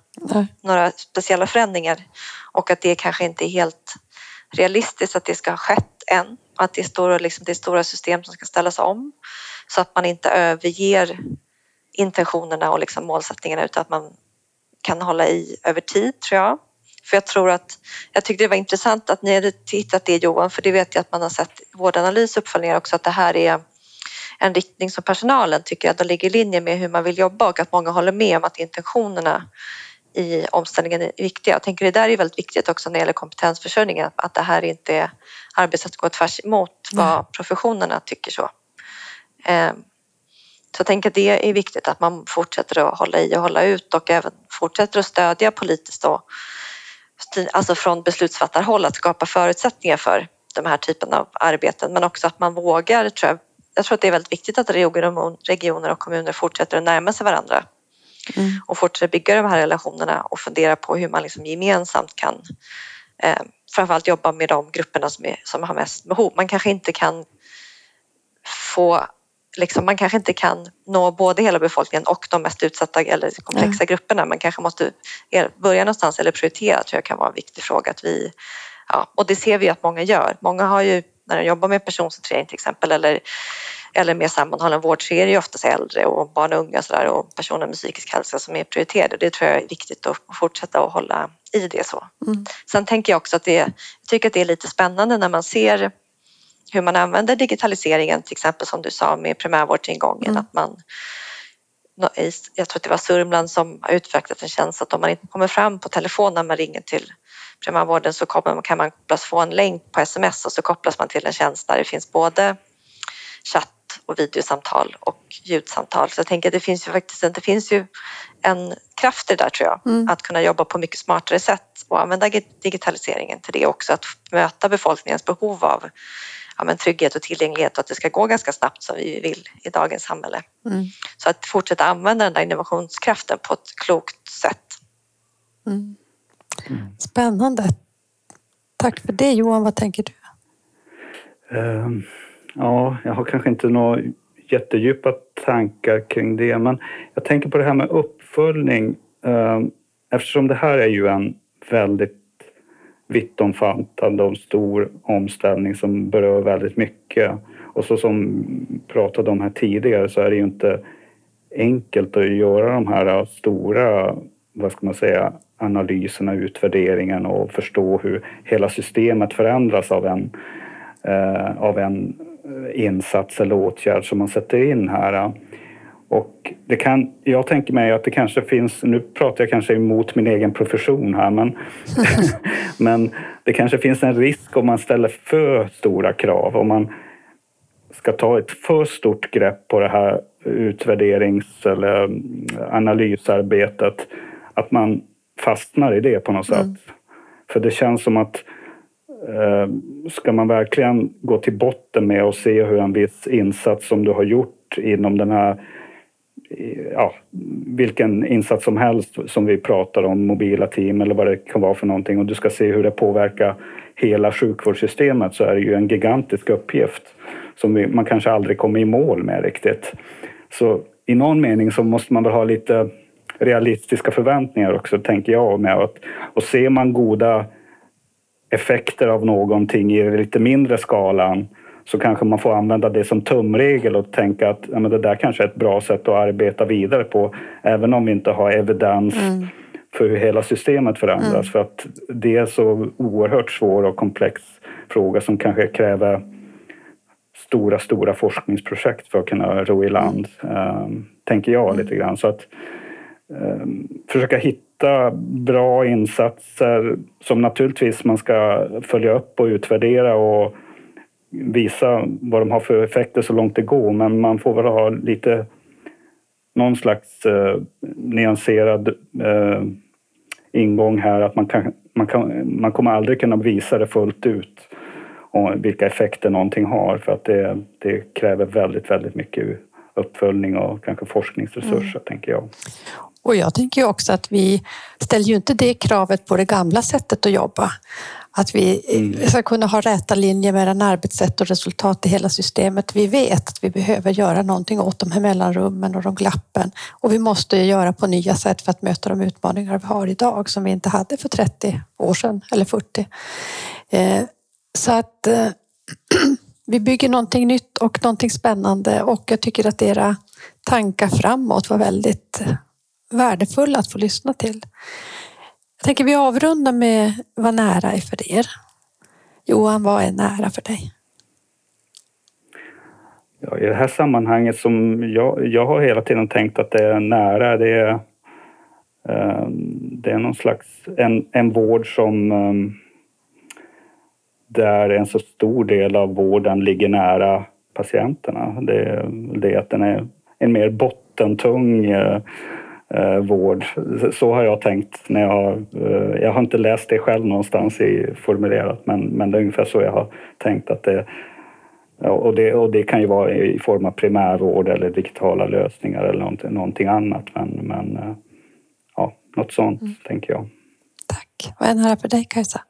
några speciella förändringar och att det kanske inte är helt realistiskt att det ska ha skett än. Att det är stora, liksom, det är stora system som ska ställas om så att man inte överger intentionerna och liksom målsättningarna utan att man kan hålla i över tid tror jag. För jag tror att, jag tyckte det var intressant att ni hade tittat det Johan, för det vet jag att man har sett i vårdanalys uppföljningar också att det här är en riktning som personalen tycker att det ligger i linje med hur man vill jobba och att många håller med om att intentionerna i omställningen är viktiga. Jag tänker det där är väldigt viktigt också när det gäller kompetensförsörjningen, att det här inte är arbetssätt går tvärs emot vad professionerna tycker så. Ehm, så jag tänker att det är viktigt att man fortsätter att hålla i och hålla ut och även fortsätter att stödja politiskt då, alltså från beslutsfattarhåll att skapa förutsättningar för de här typen av arbeten men också att man vågar, tror jag, jag tror att det är väldigt viktigt att regioner och kommuner fortsätter att närma sig varandra mm. och fortsätter bygga de här relationerna och fundera på hur man liksom gemensamt kan eh, framförallt jobba med de grupperna som, är, som har mest behov. Man kanske inte kan få liksom, man kanske inte kan nå både hela befolkningen och de mest utsatta eller komplexa mm. grupperna. Man kanske måste börja någonstans eller prioritera tror jag kan vara en viktig fråga. Att vi, ja, och det ser vi att många gör. Många har ju när de jobbar med personcentrering till exempel eller, eller med sammanhållen vård så är det ju oftast äldre och barn och unga och, så där, och personer med psykisk hälsa som är prioriterade. Det tror jag är viktigt att fortsätta att hålla i det så. Mm. Sen tänker jag också att det, jag tycker att det är lite spännande när man ser hur man använder digitaliseringen, till exempel som du sa med primärvårdsingången, mm. att man jag tror att det var Sörmland som har utvecklat en tjänst att om man inte kommer fram på telefon när man ringer till primärvården så kommer, kan man kopplas få en länk på sms och så kopplas man till en tjänst där det finns både chatt och videosamtal och ljudsamtal. Så jag tänker att det finns ju faktiskt det finns ju en kraft i det där tror jag, mm. att kunna jobba på mycket smartare sätt och använda digitaliseringen till det också, att möta befolkningens behov av ja, men trygghet och tillgänglighet och att det ska gå ganska snabbt som vi vill i dagens samhälle. Mm. Så att fortsätta använda den där innovationskraften på ett klokt sätt. Mm. Spännande. Tack för det Johan, vad tänker du? Uh, ja, jag har kanske inte några jättedjupa tankar kring det, men jag tänker på det här med uppföljning. Uh, eftersom det här är ju en väldigt vittomfattande och stor omställning som berör väldigt mycket. Och så som pratade om här tidigare så är det ju inte enkelt att göra de här stora, vad ska man säga, analyserna, utvärderingen och förstå hur hela systemet förändras av en, eh, av en eh, insats eller åtgärd som man sätter in här. Och det kan, jag tänker mig att det kanske finns, nu pratar jag kanske emot min egen profession här, men, men det kanske finns en risk om man ställer för stora krav. Om man ska ta ett för stort grepp på det här utvärderings eller analysarbetet, att man fastnar i det på något mm. sätt. För det känns som att eh, ska man verkligen gå till botten med och se hur en viss insats som du har gjort inom den här ja, vilken insats som helst som vi pratar om, mobila team eller vad det kan vara för någonting och du ska se hur det påverkar hela sjukvårdssystemet så är det ju en gigantisk uppgift som vi, man kanske aldrig kommer i mål med riktigt. Så i någon mening så måste man väl ha lite realistiska förväntningar också, tänker jag. Med att, och ser man goda effekter av någonting i lite mindre skalan så kanske man får använda det som tumregel och tänka att ja, men det där kanske är ett bra sätt att arbeta vidare på även om vi inte har evidens mm. för hur hela systemet förändras. Mm. För att det är så oerhört svår och komplex fråga som kanske kräver stora, stora forskningsprojekt för att kunna ro i land, äh, tänker jag mm. lite grann. Så att äh, försöka hitta bra insatser som naturligtvis man ska följa upp och utvärdera och visa vad de har för effekter så långt det går men man får väl ha lite någon slags eh, nyanserad eh, ingång här att man, kan, man, kan, man kommer aldrig kunna visa det fullt ut och vilka effekter någonting har för att det, det kräver väldigt, väldigt mycket uppföljning och kanske forskningsresurser, mm. tänker jag. Och jag tänker också att vi ställer ju inte det kravet på det gamla sättet att jobba. Att vi Mm. ska kunna ha räta linjer mellan arbetssätt och resultat i hela systemet. Vi vet att vi behöver göra någonting åt de här mellanrummen och de glappen. Och vi måste göra på nya sätt för att möta de utmaningar vi har idag som vi inte hade för 30 år sedan eller 40. Eh, Så att eh, vi bygger någonting nytt och någonting spännande och jag tycker att era tankar framåt var väldigt värdefulla att få lyssna till. Jag tänker vi avrundar med vad nära är för er. Johan, vad är nära för dig? Ja, I det här sammanhanget som jag, jag har hela tiden tänkt att det är nära, det är, eh, det är någon slags en, en vård som eh, där en så stor del av vården ligger nära patienterna. Det, det är att den är en mer bottentung eh, eh, vård. Så har jag tänkt när jag har... Eh, jag har inte läst det själv någonstans i formulerat men, men det är ungefär så jag har tänkt att det och, det, och det kan ju vara i form av primärvård eller digitala lösningar eller någonting, någonting annat. Men, men eh, ja, något sånt tänker jag. Tack. Vad är nära för dig Kajsa?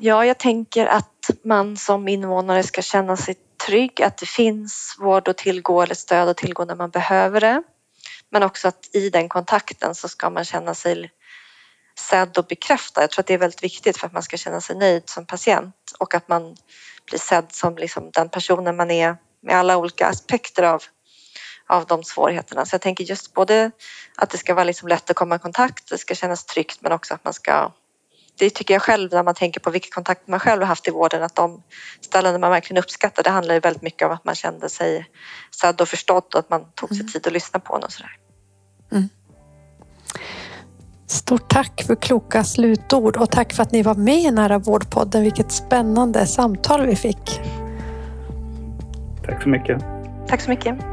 Ja, jag tänker att man som invånare ska känna sig trygg, att det finns vård att tillgå eller stöd att tillgå när man behöver det. Men också att i den kontakten så ska man känna sig sedd och bekräftad. Jag tror att det är väldigt viktigt för att man ska känna sig nöjd som patient och att man blir sedd som liksom den personen man är med alla olika aspekter av, av de svårigheterna. Så jag tänker just både att det ska vara liksom lätt att komma i kontakt, det ska kännas tryggt men också att man ska det tycker jag själv när man tänker på vilka kontakter man själv har haft i vården att de ställen man verkligen uppskattar det handlar ju väldigt mycket om att man kände sig sedd och förstådd och att man tog sig tid att lyssna på en och sådär. Stort tack för kloka slutord och tack för att ni var med i Nära vårdpodden. Vilket spännande samtal vi fick. Tack så mycket. Tack så mycket.